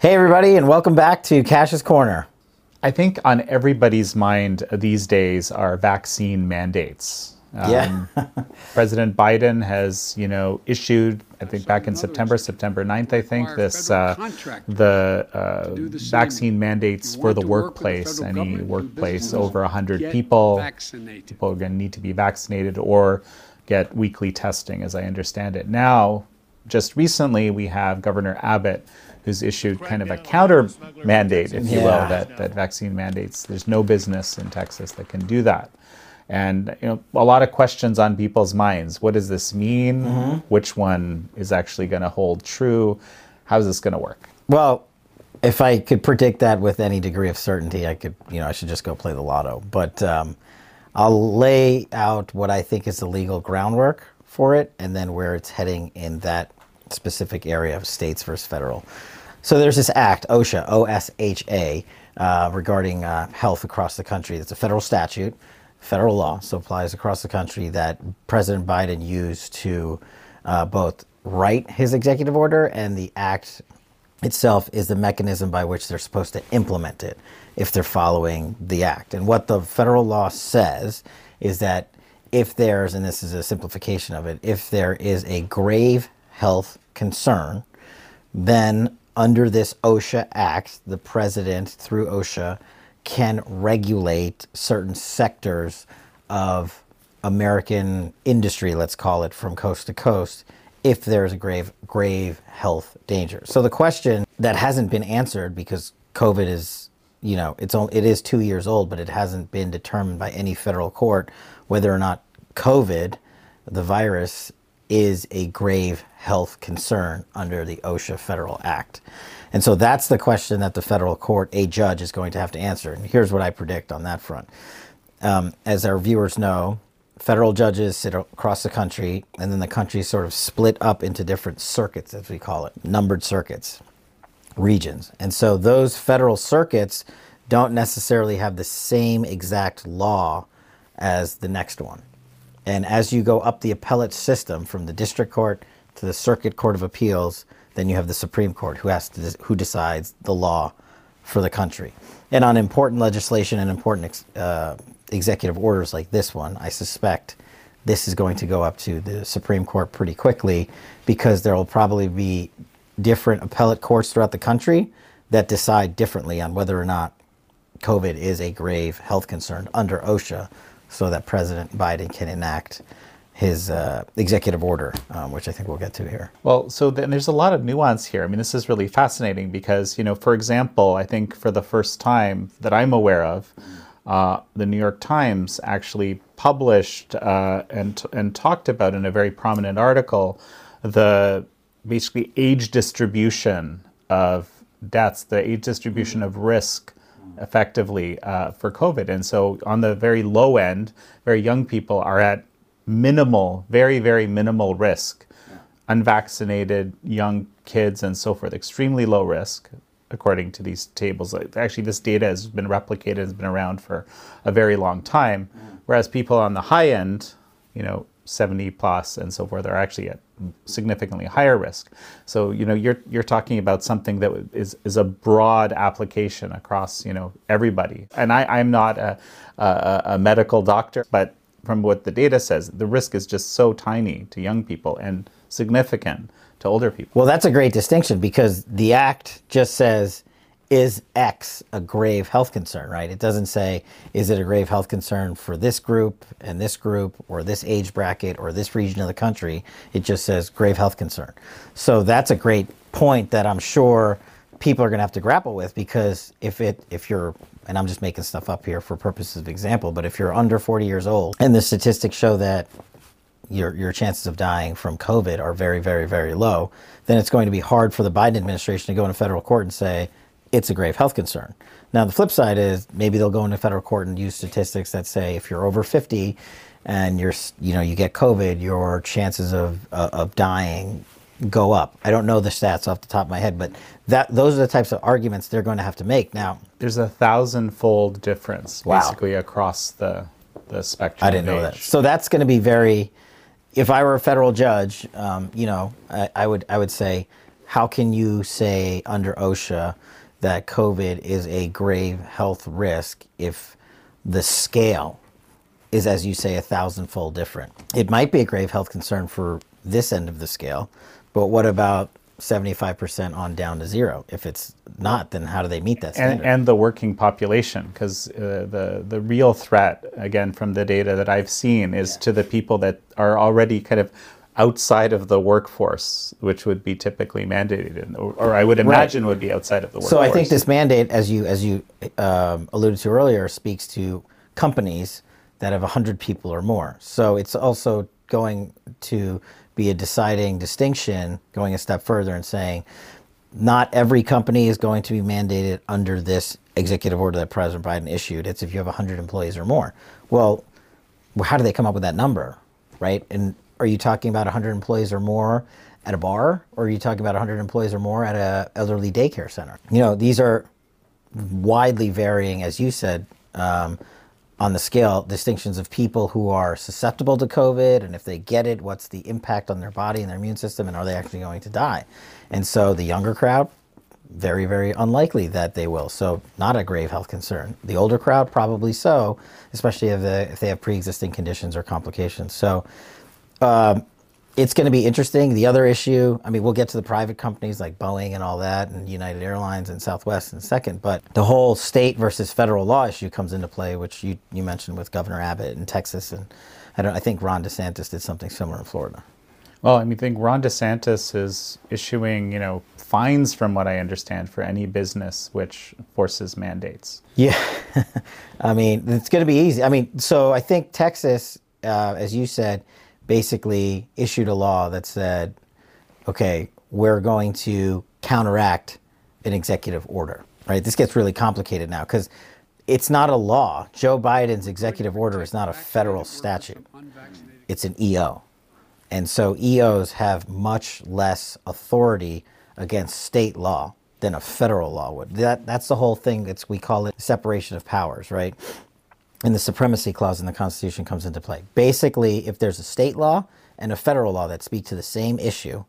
Hey, everybody, and welcome back to Kash's Corner. I think on everybody's mind these days are vaccine mandates. Um, Yeah. President Biden has, you know, issued, I think back in September, September 9th, I think, this uh, the uh, vaccine mandates for the workplace. Any workplace over 100 people, people are going to need to be vaccinated or get weekly testing, as I understand it. Now, just recently, we have Governor Abbott, who's issued kind of a counter mandate, if you will, that, that vaccine mandates. There's no business in Texas that can do that. And you know, a lot of questions on people's minds. What does this mean? Which one is actually going to hold true? How's this going to work? Well, if I could predict that with any degree of certainty, I could, you know, I should just go play the lotto. But um, I'll lay out what I think is the legal groundwork for it and then where it's heading in that specific area of states versus federal. So there's this act, OSHA, O S H A, uh, regarding uh, health across the country. It's a federal statute, federal law, so applies across the country that President Biden used to uh, both write his executive order and the act itself is the mechanism by which they're supposed to implement it if they're following the act. And what the federal law says is that if there's, and this is a simplification of it, if there is a grave health concern, then under this OSHA Act, the president, through OSHA, can regulate certain sectors of American industry, let's call it, from coast to coast, if there's a grave, grave health danger. So the question that hasn't been answered because COVID is, you know, it's only, it is two years old, but it hasn't been determined by any federal court whether or not COVID, the virus, is a grave health concern under the OSHA Federal Act. And so that's the question that the federal court, a judge, is going to have to answer. And here's what I predict on that front. Um, as our viewers know, federal judges sit across the country, and then the country sort of split up into different circuits, as we call it, numbered circuits, regions. And so those federal circuits don't necessarily have the same exact law as the next one. And as you go up the appellate system from the district court to the circuit court of appeals, then you have the Supreme Court who has to who decides the law for the country. And on important legislation and important ex, uh, executive orders like this one, I suspect this is going to go up to the Supreme Court pretty quickly because there will probably be different appellate courts throughout the country that decide differently on whether or not COVID is a grave health concern under OSHA so that President Biden can enact his uh, executive order, um, which I think we'll get to here. Well, so then there's a lot of nuance here. I mean, this is really fascinating because, you know, for example, I think for the first time that I'm aware of, uh, the New York Times actually published uh, and and talked about in a very prominent article the basically age distribution of deaths, the age distribution of risk effectively uh, for COVID. And so on the very low end, very young people are at minimal, very, very minimal risk. Unvaccinated young kids and so forth, extremely low risk, according to these tables. Actually, this data has been replicated, has been around for a very long time. Whereas people on the high end, you know, 70 plus and so forth, are actually at significantly higher risk. So, you know, you're you're talking about something that is is a broad application across, you know, everybody. And I, I'm not a, a, a medical doctor, but from what the data says, the risk is just so tiny to young people and significant to older people. Well, that's a great distinction because the act just says, is X a grave health concern, right? It doesn't say, is it a grave health concern for this group and this group or this age bracket or this region of the country. It just says grave health concern. So that's a great point that I'm sure people are going to have to grapple with because if it if you're and I'm just making stuff up here for purposes of example, but if you're under 40 years old and the statistics show that your your chances of dying from COVID are very, very, very low, then it's going to be hard for the Biden administration to go into federal court and say it's a grave health concern. Now the flip side is maybe they'll go into federal court and use statistics that say if you're over 50 and you're you know you get COVID, your chances of uh, of dying go up. I don't know the stats off the top of my head, but that those are the types of arguments they're going to have to make. Now There's a thousand-fold difference Wow. basically across the the spectrum. I didn't know that. So that's going to be very. If I were a federal judge, um, you know, I, I would I would say how can you say under OSHA that COVID is a grave health risk if the scale is, as you say, a thousandfold different? It might be a grave health concern for this end of the scale, but what about 75% on down to zero? If it's not, then how do they meet that standard? and, and the working population because uh, the the real threat again from the data that I've seen is to the people that are already kind of outside of the workforce which would be typically mandated or, or I would imagine would be outside of the workforce So I think this mandate, as you as you um, alluded to earlier, speaks to companies that have 100 people or more. So it's also going to be a deciding distinction, going a step further and saying not every company is going to be mandated under this executive order that President Biden issued. It's if you have 100 employees or more. Well, how do they come up with that number, right? And are you talking about 100 employees or more at a bar, or are you talking about 100 employees or more at a elderly daycare center? You know, these are widely varying, as you said, um, on the scale distinctions of people who are susceptible to COVID, and if they get it, what's the impact on their body and their immune system, and are they actually going to die? And so the younger crowd, very, very unlikely that they will. So not a grave health concern. The older crowd, probably so, especially if they, if they have pre-existing conditions or complications. So um, it's going to be interesting. The other issue, I mean, we'll get to the private companies like Boeing and all that, and United Airlines and Southwest in a second, but the whole state versus federal law issue comes into play, which you, you mentioned with Governor Abbott in Texas, and I don't. I think Ron DeSantis did something similar in Florida. Well, I mean, I think Ron DeSantis is issuing, you know, fines from what I understand for any business which forces mandates. Yeah, I mean, it's going to be easy. I mean, so I think Texas, uh, as you said, basically issued a law that said, okay, we're going to counteract an executive order, right? This gets really complicated now because it's not a law. Joe Biden's executive order is not a federal statute, it's an EO. And so EOs have much less authority against state law than a federal law would. That, that's the whole thing. It's, we call it separation of powers, right? And the supremacy clause in the Constitution comes into play. Basically, if there's a state law and a federal law that speak to the same issue,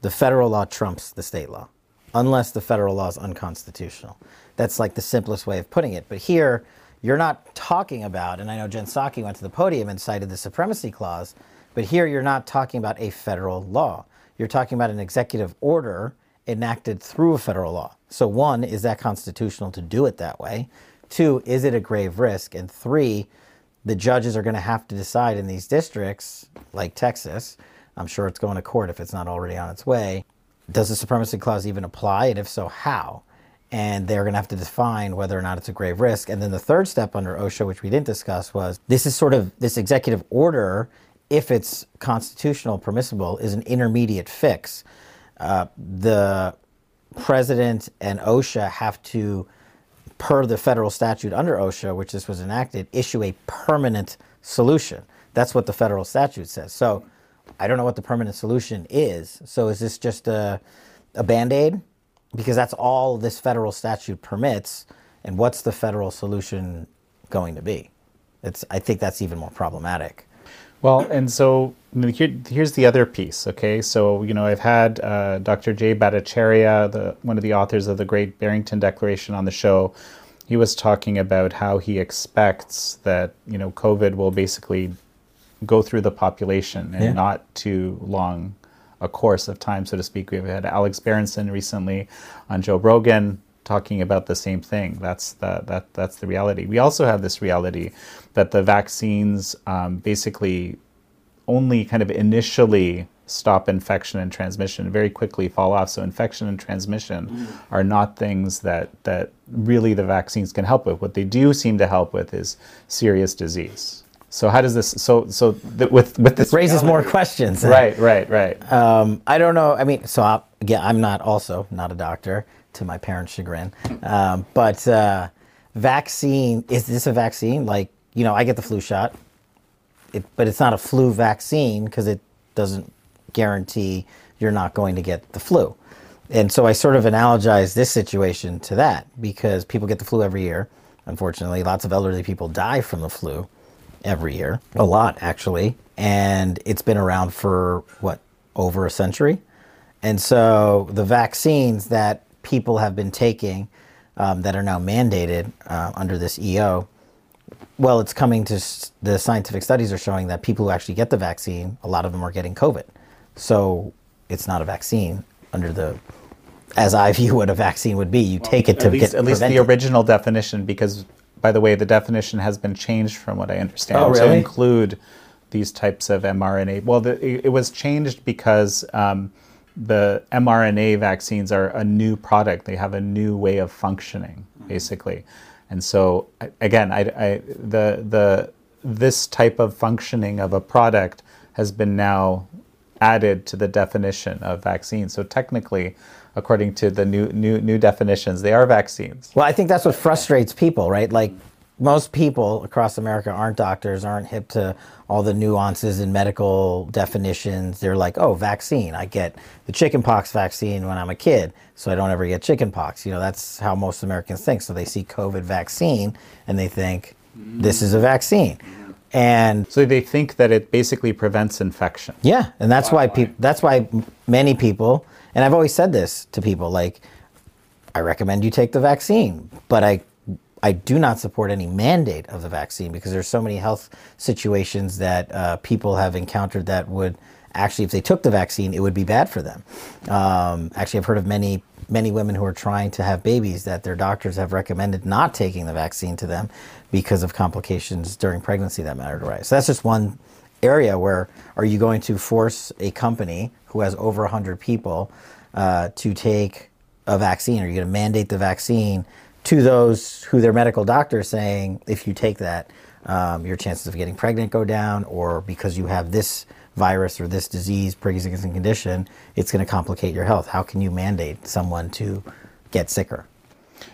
the federal law trumps the state law, unless the federal law is unconstitutional. That's like the simplest way of putting it. But here, you're not talking about, and I know Jen Psaki went to the podium and cited the supremacy clause, but here you're not talking about a federal law. You're talking about an executive order enacted through a federal law. So, one, is that constitutional to do it that way? Two, is it a grave risk? And three, the judges are going to have to decide in these districts, like Texas, I'm sure it's going to court if it's not already on its way. Does the supremacy clause even apply? And if so, how? And they're going to have to define whether or not it's a grave risk. And then the third step under OSHA, which we didn't discuss, was this is sort of this executive order, if it's constitutional, permissible, is an intermediate fix. Uh, the president and OSHA have to, per the federal statute under OSHA, which this was enacted, issue a permanent solution. That's what the federal statute says. So I don't know what the permanent solution is. So is this just a, a band aid? Because that's all this federal statute permits. And what's the federal solution going to be? It's, I think that's even more problematic. Well, and so here, here's the other piece. Okay, so you know I've had uh, Dr. Jay Bhattacharya, the one of the authors of the Great Barrington Declaration, on the show. He was talking about how he expects that you know COVID will basically go through the population and Yeah. not too long a course of time, so to speak. We've had Alex Berenson recently on Joe Rogan talking about the same thing. That's the, that that's the reality. We also have this reality that the vaccines um, basically only kind of initially stop infection and transmission and very quickly fall off. So infection and transmission are not things that that really the vaccines can help with. What they do seem to help with is serious disease. So how does this? So so th- with with this Raises more questions. Right, right, right. Um, I don't know. I mean, so I, again, I'm not also not a doctor, to my parents' chagrin. Um, but uh, vaccine is this a vaccine? Like you know, I get the flu shot, it, but it's not a flu vaccine because it doesn't guarantee you're not going to get the flu. And so I sort of analogize this situation to that because people get the flu every year. Unfortunately, lots of elderly people die from the flu every year, a lot actually. And it's been around for what, over a century? And so the vaccines that people have been taking um, that are now mandated uh, under this EO, well, it's coming to s- the scientific studies are showing that people who actually get the vaccine, a lot of them are getting COVID. So it's not a vaccine under the, as I view what a vaccine would be. You take it to least, get at least the original definition, because by the way, the definition has been changed from what I understand Oh, really? to include these types of mRNA. Well, the, it, it was changed because um, the mRNA vaccines are a new product; they have a new way of functioning, basically. And so, again, I, I, the the this type of functioning of a product has been now added to the definition of vaccine. So technically, according to the new new new definitions, they are vaccines. Well, I think that's what frustrates people, right? Like most people across America aren't doctors, aren't hip to all the nuances and medical definitions. They're like, oh, vaccine. I get the chickenpox vaccine when I'm a kid, so I don't ever get chickenpox. You know, that's how most Americans think. So they see COVID vaccine and they think this is a vaccine. And So they think that it basically prevents infection. yeah, and that's why people. That's why many people, and I've always said this to people, like, I recommend you take the vaccine, but I, I do not support any mandate of the vaccine because there's so many health situations that uh, people have encountered that would actually, if they took the vaccine, it would be bad for them. Um, actually, I've heard of many many women who are trying to have babies that their doctors have recommended not taking the vaccine to them because of complications during pregnancy that might arise. So that's just one area where are you going to force a company who has over 100 people uh, to take a vaccine? Are you going to mandate the vaccine to those who their medical doctor is saying, if you take that, um, your chances of getting pregnant go down, or because you have this virus or this disease, pre-existing condition, it's going to complicate your health. How can you mandate someone to get sicker?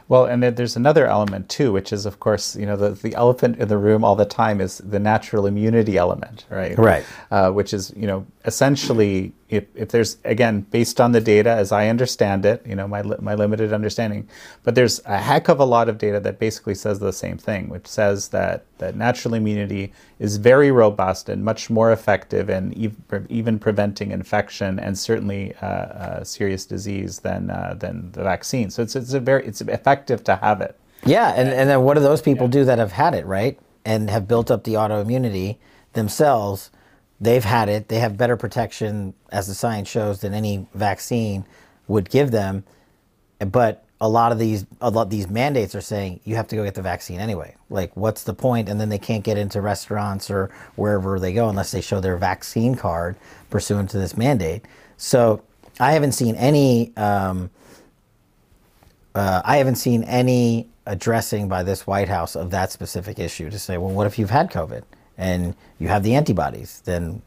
Well, and then there's another element too, which is, of course, you know, the, the elephant in the room all the time is the natural immunity element, right? Right. Uh, which is, you know, essentially, if, if there's, again, based on the data as I understand it, you know, my, my limited understanding, but there's a heck of a lot of data that basically says the same thing, which says that, that natural immunity is very robust and much more effective in ev- even preventing infection and certainly uh, uh, serious disease than, uh, than the vaccine. So it's, it's a very, it's effective to have it. Yeah, and, and then what do those people do that have had it, right? And have built up the autoimmunity themselves? They've had it. They have better protection, as the science shows, than any vaccine would give them. But a lot of these, a lot these mandates are saying you have to go get the vaccine anyway. Like, what's the point? And then they can't get into restaurants or wherever they go unless they show their vaccine card pursuant to this mandate. So I haven't seen any. Um, uh, I haven't seen any addressing by this White House of that specific issue to say, well, what if you've had COVID and you have the antibodies? Then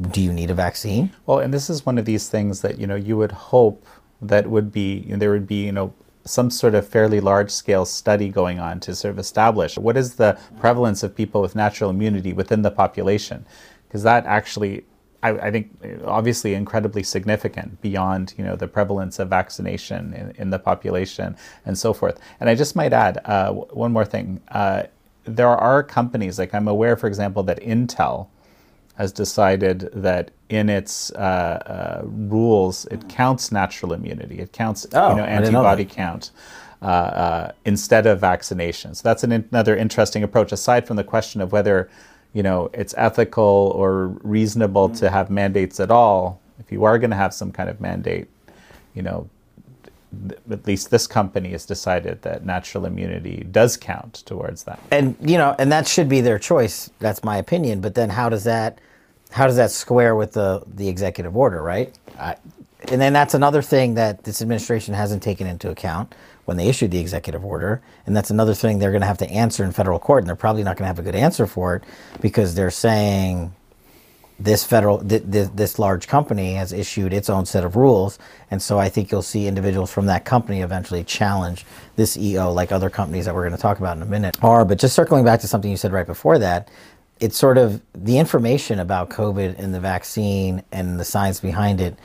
do you need a vaccine? Well, and this is one of these things that you know you would hope that would be you know, there would be you know some sort of fairly large scale study going on to sort of establish what is the prevalence of people with natural immunity within the population, because that actually. I, I think obviously incredibly significant beyond you know the prevalence of vaccination in, in the population and so forth. And I just might add uh, one more thing. Uh, there are companies like I'm aware, for example, that Intel has decided that in its uh, uh, rules it counts natural immunity. It counts Oh, you know didn't know antibody count uh, uh, instead of vaccination. So that's an, another interesting approach. Aside from the question of whether you know it's ethical or reasonable to mm-hmm. have mandates at all, if you are going to have some kind of mandate, you know. th- At least this company has decided that natural immunity does count towards that. And you know, and that should be their choice. That's my opinion. But then, how does that, how does that square with the the executive order, right? I, and then that's another thing that this administration hasn't taken into account when they issued the executive order. And that's another thing they're going to have to answer in federal court, and they're probably not going to have a good answer for it because they're saying this federal th- th- this large company has issued its own set of rules and so i think you'll see individuals from that company eventually challenge this eo like other companies that we're going to talk about in a minute are but just circling back to something you said right before that it's sort of the information about covid and the vaccine and the science behind it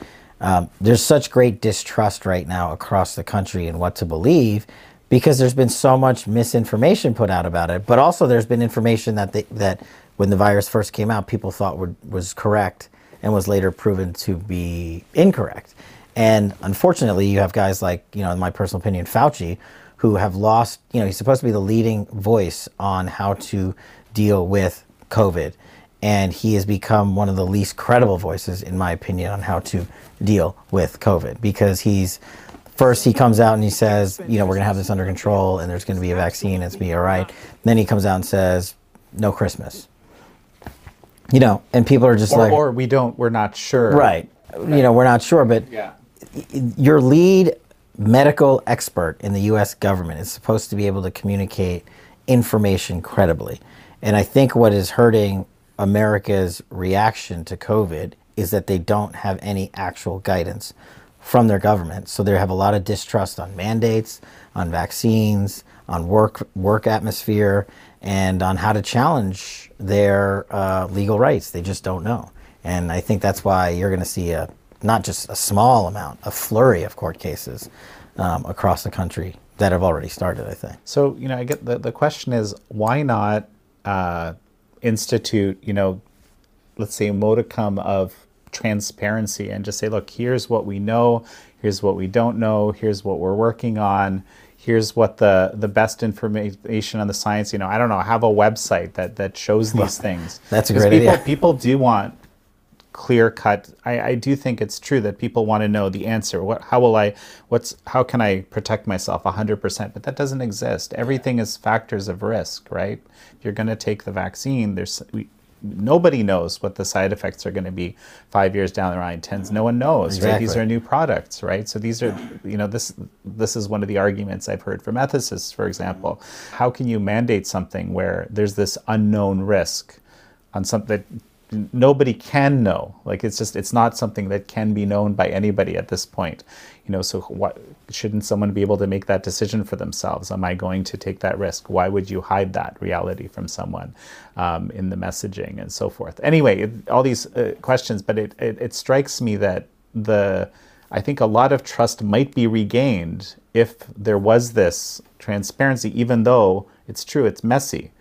um, there's such great distrust right now across the country in what to believe because there's been so much misinformation put out about it, but also there's been information that they, that when the virus first came out, people thought was correct, and was later proven to be incorrect. And unfortunately, you have guys like, you know, in my personal opinion, Fauci, who have lost, you know, he's supposed to be the leading voice on how to deal with COVID. And he has become one of the least credible voices, in my opinion, on how to deal with COVID because he's first he comes out and he says, you know, we're going to have this under control and there's going to be a vaccine, and it's going to be all right. then he comes out and says, no Christmas. You know, and people are just or, like, or we don't, we're not sure. right. You know, we're not sure, but Yeah. your lead medical expert in the US government is supposed to be able to communicate information credibly. And I think what is hurting America's reaction to COVID is that they don't have any actual guidance from their government. So they have a lot of distrust on mandates, on vaccines, on work work atmosphere, and on how to challenge their uh, legal rights. They just don't know. And I think that's why you're going to see a not just a small amount, a flurry of court cases um, across the country that have already started. I think. So, you know, I get the, the question is why not uh, institute, you know, let's say a modicum of transparency and just say, look, here's what we know, here's what we don't know, here's what we're working on, here's what the the best information on the science, you know, I don't know, have a website that that shows these things. That's a great people, idea. People do want clear cut I, I do think it's true that people want to know the answer. What how will i what's how can i protect myself 100% but that doesn't exist. Everything is factors of risk right? If you're going to take the vaccine there's we, nobody knows what the side effects are going to be five years down the line tens no one knows right? These are new products right? So these are you know this this is one of the arguments i've heard from ethicists for example. How can you mandate something where there's this unknown risk on something that nobody can know. Like it's just it's not something that can be known by anybody at this point. You know so what shouldn't someone be able to make that decision for themselves? Am i going to take that risk? Why would you hide that reality from someone um, in the messaging and so forth? Anyway it, all these uh, questions but it, it it strikes me that the i think a lot of trust might be regained if there was this transparency even though it's true it's messy.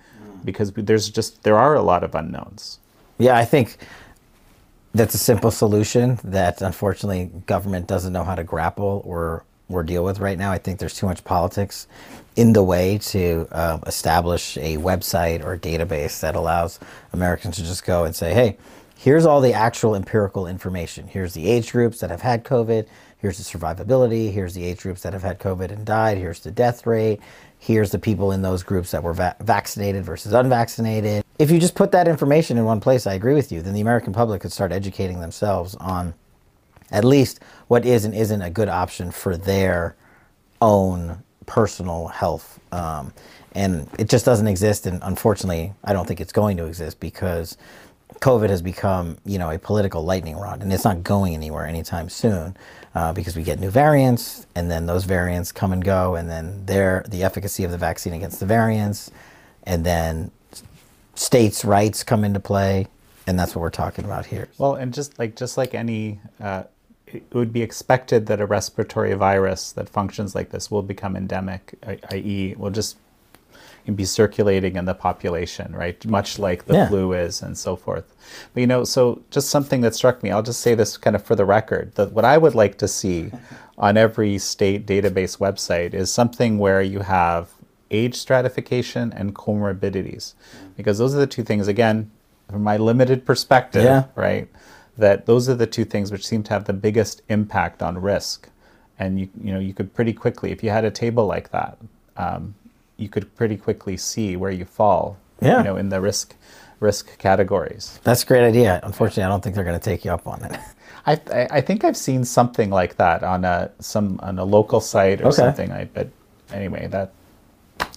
Because there's just there are a lot of unknowns Yeah, I think that's a simple solution that unfortunately government doesn't know how to grapple or or deal with right now. I think there's too much politics in the way to uh, establish a website or a database that allows Americans to just go and say, "Hey, here's all the actual empirical information. Here's the age groups that have had COVID. Here's the survivability. Here's the age groups that have had COVID and died. Here's the death rate. Here's the people in those groups that were va- vaccinated versus unvaccinated. If you just put that information in one place, I agree with you, then the American public could start educating themselves on at least what is and isn't a good option for their own personal health. Um, and it just doesn't exist. And unfortunately, I don't think it's going to exist because COVID has become, you know, a political lightning rod, and it's not going anywhere anytime soon uh, because we get new variants, and then those variants come and go, and then their the efficacy of the vaccine against the variants, and then states' rights come into play, and that's what we're talking about here. Well, and just like just like any, uh, it would be expected that a respiratory virus that functions like this will become endemic, i.e., will just be circulating in the population, right? Much like the Yeah. flu is, and so forth. But you know, so just something that struck me. I'll just say this kind of for the record. That what I would like to see on every state database website is something where you have age stratification and comorbidities, because those are the two things. Again, from my limited perspective, Yeah. right? That those are the two things which seem to have the biggest impact on risk. And you, you know, you could pretty quickly, if you had a table like that, um, you could pretty quickly see where you fall, Yeah. you know, in the risk risk categories. That's a great idea. Unfortunately, I don't think they're going to take you up on it. I, I think I've seen something like that on a some on a local site or Okay. something. I but anyway, that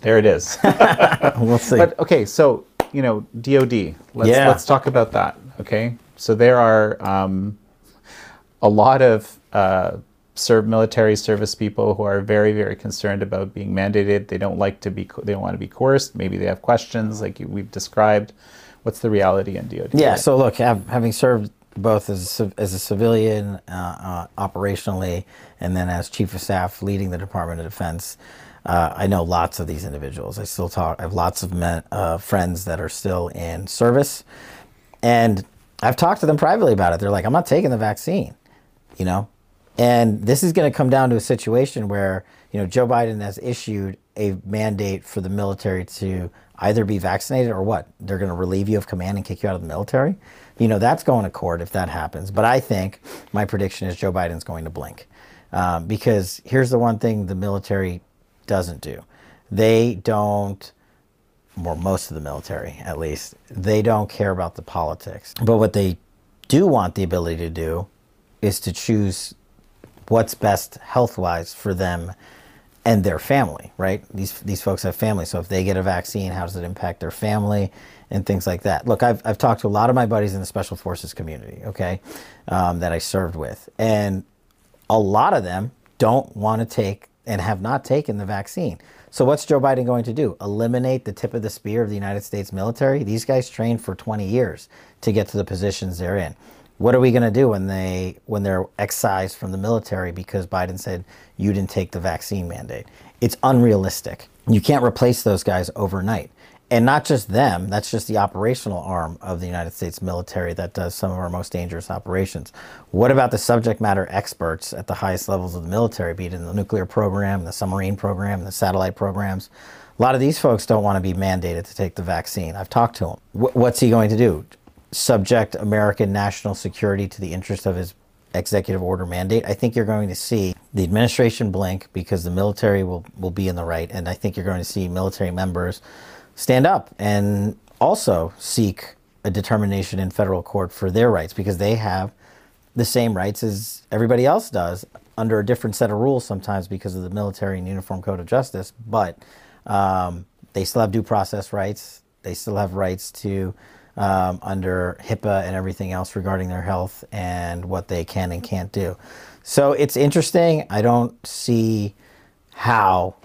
there it is. we'll see. But okay, so you know, DoD. Let's Yeah. let's talk about that. Okay, so there are um, a lot of uh, serve military service people who are very very concerned about being mandated. They don't like to be. They don't want to be coerced. Maybe they have questions like you, we've described. What's the reality in DoD? Yeah. So look, having served both as a, as a civilian, uh, uh, operationally, and then as chief of staff leading the Department of Defense, uh, I know lots of these individuals. I still talk. I have lots of men, uh, friends that are still in service, and I've talked to them privately about it. They're like, I'm not taking the vaccine, you know? And this is going to come down to a situation where, you know, Joe Biden has issued a mandate for the military to either be vaccinated or what? They're going to relieve you of command and kick you out of the military. You know, that's going to court if that happens. But I think my prediction is Joe Biden's going to blink. Um, because here's the one thing the military doesn't do they don't or most of the military at least, they don't care about the politics. But what they do want the ability to do is to choose what's best health wise for them and their family, right? These these folks have families, so if they get a vaccine, how does it impact their family and things like that? Look, I've I've talked to a lot of my buddies in the special forces community, okay, um, that I served with, and a lot of them don't want to take and have not taken the vaccine. So what's Joe Biden going to do? Eliminate the tip of the spear of the United States military? These guys trained for 20 years to get to the positions they're in. What are we going to do when they when they're excised from the military because Biden said you didn't take the vaccine mandate? It's unrealistic. You can't replace those guys overnight and not just them, that's just the operational arm of the United States military that does some of our most dangerous operations. What about the subject matter experts at the highest levels of the military, be it in the nuclear program, the submarine program, the satellite programs? A lot of these folks don't want to be mandated to take the vaccine. I've talked to them. what's he going to do? Subject American national security to the interest of his executive order mandate? I think you're going to see the administration blink because the military will, will be in the right. And I think you're going to see military members stand up and also seek a determination in federal court for their rights because they have the same rights as everybody else does under a different set of rules sometimes because of the military and uniform code of justice but um, they still have due process rights they still have rights to um, under HIPAA and everything else regarding their health and what they can and can't do. So it's interesting. I don't see how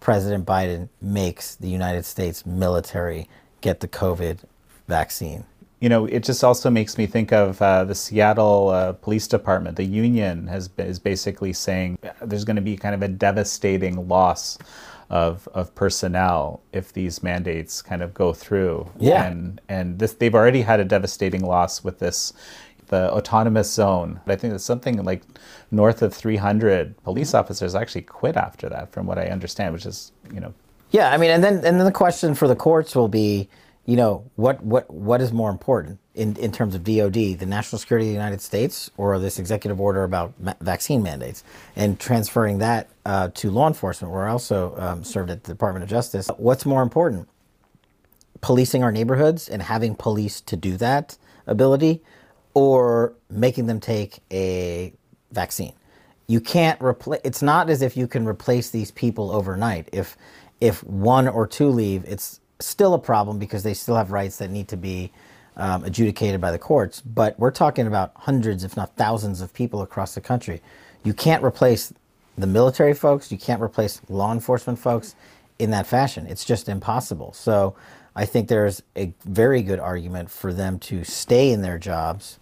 President Biden makes the United States military get the COVID vaccine. You know, it just also makes me think of uh, the Seattle uh, Police Department. The union has is basically saying there's going to be kind of a devastating loss of of personnel if these mandates kind of go through. Yeah. And and this they've already had a devastating loss with this the autonomous zone. I think it's something like north of 300 police officers actually quit after that, from what I understand, which is, you know. Yeah, I mean, and then and then the question for the courts will be, you know, what what what is more important in in terms of DoD, the national security of the United States, or this executive order about ma- vaccine mandates, and transferring that uh, to law enforcement, where I also um, served at the Department of Justice. What's more important? Policing our neighborhoods and having police to do that ability, or making them take a vaccine. You can't replace. It's not as if you can replace these people overnight. If if one or two leave, it's still a problem because they still have rights that need to be um, adjudicated by the courts. But we're talking about hundreds, if not thousands, of people across the country. You can't replace the military folks. You can't replace law enforcement folks in that fashion. It's just impossible. So I think there's a very good argument for them to stay in their jobs.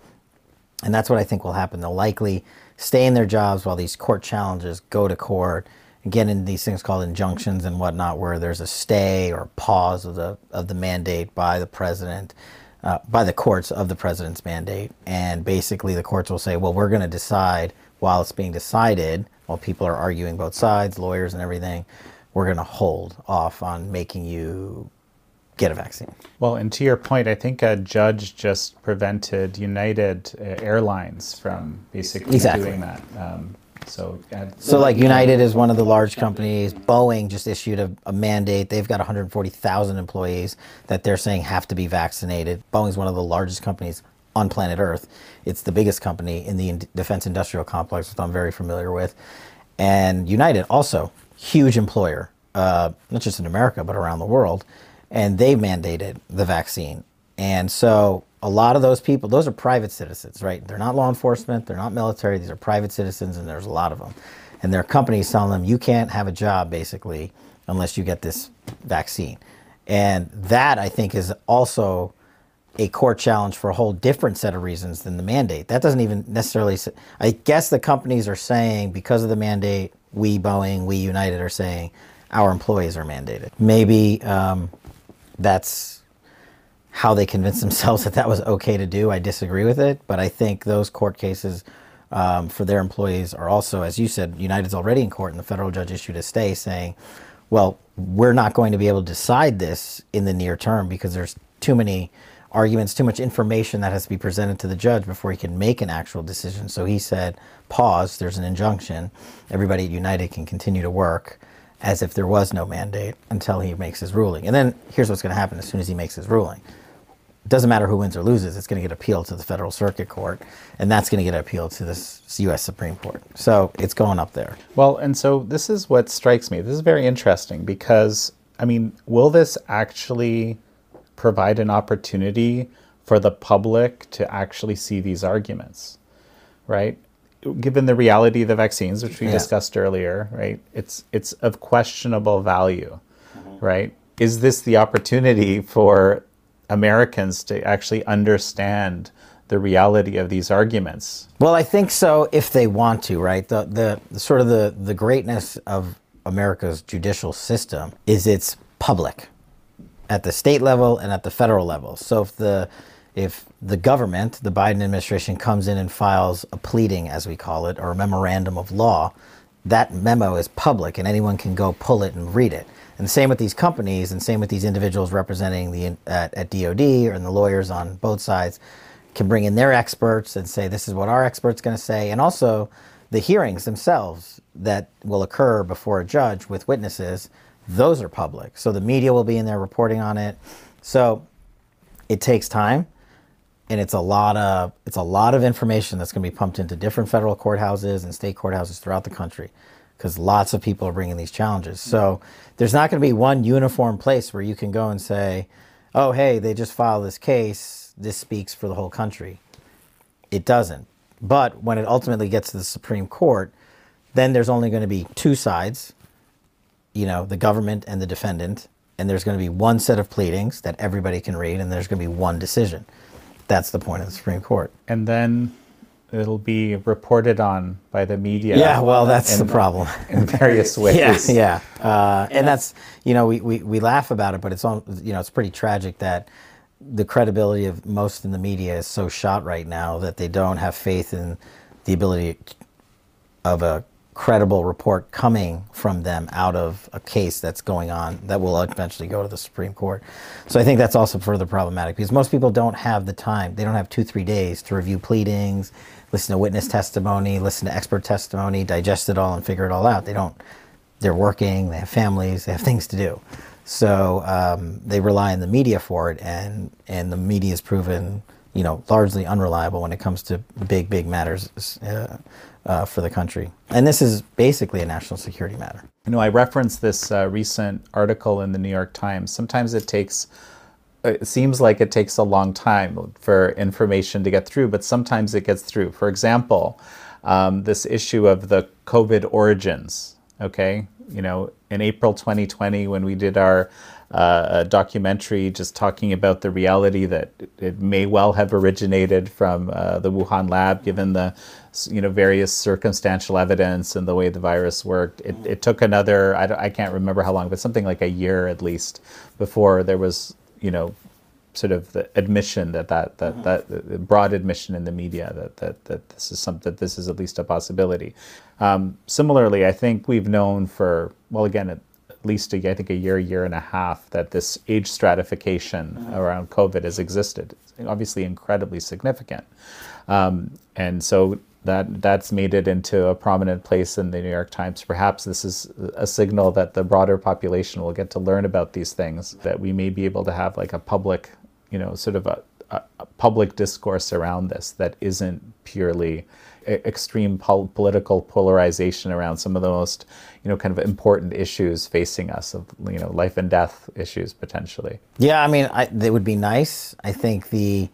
And that's what I think will happen. They'll likely stay in their jobs while these court challenges go to court get into these things called injunctions and whatnot, where there's a stay or pause of the of the mandate by the president, uh, by the courts of the president's mandate, and basically the courts will say, well, we're going to decide while it's being decided, while people are arguing both sides, lawyers and everything, we're going to hold off on making you get a vaccine. Well, and to your point, I think a judge just prevented United Airlines from basically exactly. doing that. Um, so, so like United is one of the large companies. Boeing just issued a, a mandate. They've got 140,000 employees that they're saying have to be vaccinated. Boeing's one of the largest companies on planet Earth. It's the biggest company in the defense industrial complex, which I'm very familiar with. And United also huge employer, uh, not just in America but around the world and they mandated the vaccine. And so a lot of those people, those are private citizens, right? They're not law enforcement, they're not military, these are private citizens, and there's a lot of them. And their companies telling them you can't have a job basically unless you get this vaccine. And that I think is also a core challenge for a whole different set of reasons than the mandate. That doesn't even necessarily. I guess the companies are saying because of the mandate, we Boeing, we United are saying our employees are mandated. Maybe um, that's how they convinced themselves that that was okay to do, I disagree with it. But I think those court cases um, for their employees are also, as you said, United's already in court, and the federal judge issued a stay saying, well, we're not going to be able to decide this in the near term because there's too many arguments, too much information that has to be presented to the judge before he can make an actual decision. So he said, pause, there's an injunction. Everybody at United can continue to work as if there was no mandate until he makes his ruling. And then here's what's going to happen as soon as he makes his ruling. It doesn't matter who wins or loses, it's going to get appealed to the federal circuit court, and that's going to get appealed to the U.S. Supreme Court. So it's going up there. Well, and so this is what strikes me. This is very interesting because, I mean, will this actually provide an opportunity for the public to actually see these arguments, right? Given the reality of the vaccines, which we yeah. discussed earlier, right? It's it's of questionable value, mm-hmm. right? Is this the opportunity for Americans to actually understand the reality of these arguments? Well, I think so if they want to, right? The the, the sort of the the greatness of America's judicial system is it's public at the state level and at the federal level. So if the if the government, the Biden administration comes in and files a pleading as we call it or a memorandum of law, that memo is public and anyone can go pull it and read it. And the same with these companies and same with these individuals representing the at, at DOD or and the lawyers on both sides can bring in their experts and say this is what our expert's going to say and also the hearings themselves that will occur before a judge with witnesses those are public. So the media will be in there reporting on it. So it takes time and it's a lot of it's a lot of information that's going to be pumped into different federal courthouses and state courthouses throughout the country because lots of people are bringing these challenges. So there's not going to be one uniform place where you can go and say, "Oh, hey, they just filed this case. This speaks for the whole country." It doesn't. But when it ultimately gets to the Supreme Court, then there's only going to be two sides you know, the government and the defendant, and there's going to be one set of pleadings that everybody can read, and there's going to be one decision. That's the point of the Supreme Court. And then it'll be reported on by the media. Yeah, well, that's in, the problem. In various ways. yeah, yeah. Uh, and that's, you know, we, we, we laugh about it, but it's on, you know, it's pretty tragic that the credibility of most in the media is so shot right now that they don't have faith in the ability of a credible report coming from them out of a case that's going on that will eventually go to the Supreme Court. So I think that's also further problematic because most people don't have the time. They don't have two, three days to review pleadings, listen to witness testimony, listen to expert testimony, digest it all, and figure it all out. They don't. They're working. They have families. They have things to do. So um, they rely on the media for it, and and the media is proven, you know, largely unreliable when it comes to big, big matters. Uh, uh, for the country. And this is basically a national security matter. You know, I referenced this uh, recent article in the New York Times. Sometimes it takes, it seems like it takes a long time for information to get through, but sometimes it gets through. For example, um, this issue of the COVID origins, okay? You know, in April 2020, when we did our uh, documentary just talking about the reality that it may well have originated from uh, the Wuhan lab, given the you know various circumstantial evidence and the way the virus worked. It, it took another I, I can't remember how long, but something like a year at least before there was you know sort of the admission that that that, mm-hmm. that broad admission in the media that that that this is something that this is at least a possibility. Um, similarly, I think we've known for well again at, least a, I think a year, year and a half that this age stratification mm-hmm. around COVID has existed. It's obviously incredibly significant, um, and so that that's made it into a prominent place in the New York Times. Perhaps this is a signal that the broader population will get to learn about these things, that we may be able to have like a public, you know, sort of a, a, a public discourse around this that isn't purely extreme pol- political polarization around some of the most, you know, kind of important issues facing us of, you know, life and death issues potentially. Yeah, I mean, it would be nice. I think the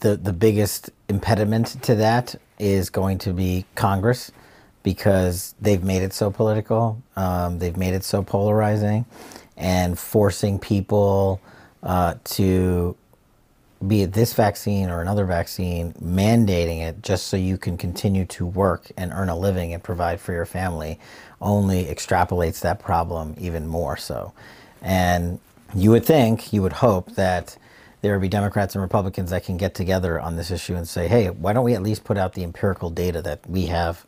the the biggest impediment to that is going to be Congress because they've made it so political, um, they've made it so polarizing, and forcing people uh, to be it this vaccine or another vaccine, mandating it just so you can continue to work and earn a living and provide for your family only extrapolates that problem even more so. And you would think, you would hope that there would be Democrats and Republicans that can get together on this issue and say, hey, why don't we at least put out the empirical data that we have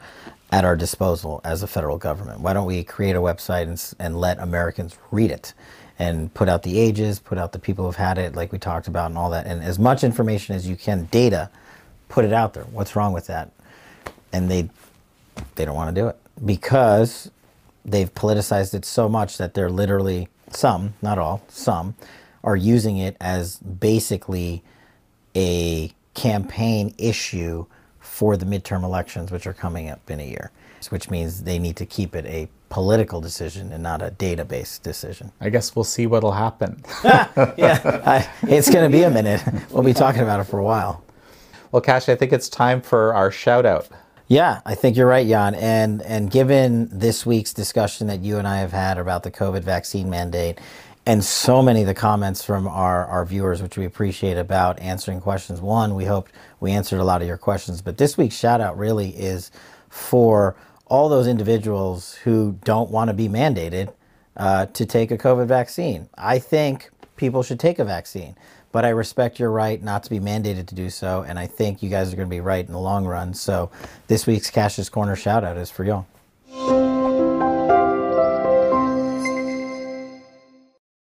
at our disposal as a federal government? Why don't we create a website and, and let Americans read it and put out the ages, put out the people who've had it, like we talked about, and all that, and as much information as you can, data, put it out there. What's wrong with that? And they they don't want to do it because they've politicized it so much that they're literally some, not all, some are using it as basically a campaign issue for the midterm elections, which are coming up in a year, which means they need to keep it a political decision and not a database decision. I guess we'll see what'll happen. yeah, I, it's going to be a minute. We'll be talking about it for a while. Well, Kash, I think it's time for our shout out. Yeah, I think you're right, Jan. And and given this week's discussion that you and I have had about the COVID vaccine mandate, and so many of the comments from our, our viewers, which we appreciate about answering questions. One, we hoped we answered a lot of your questions, but this week's shout out really is for all those individuals who don't want to be mandated uh, to take a COVID vaccine. I think people should take a vaccine, but I respect your right not to be mandated to do so, and I think you guys are going to be right in the long run. So this week's Kash's Corner shout out is for y'all.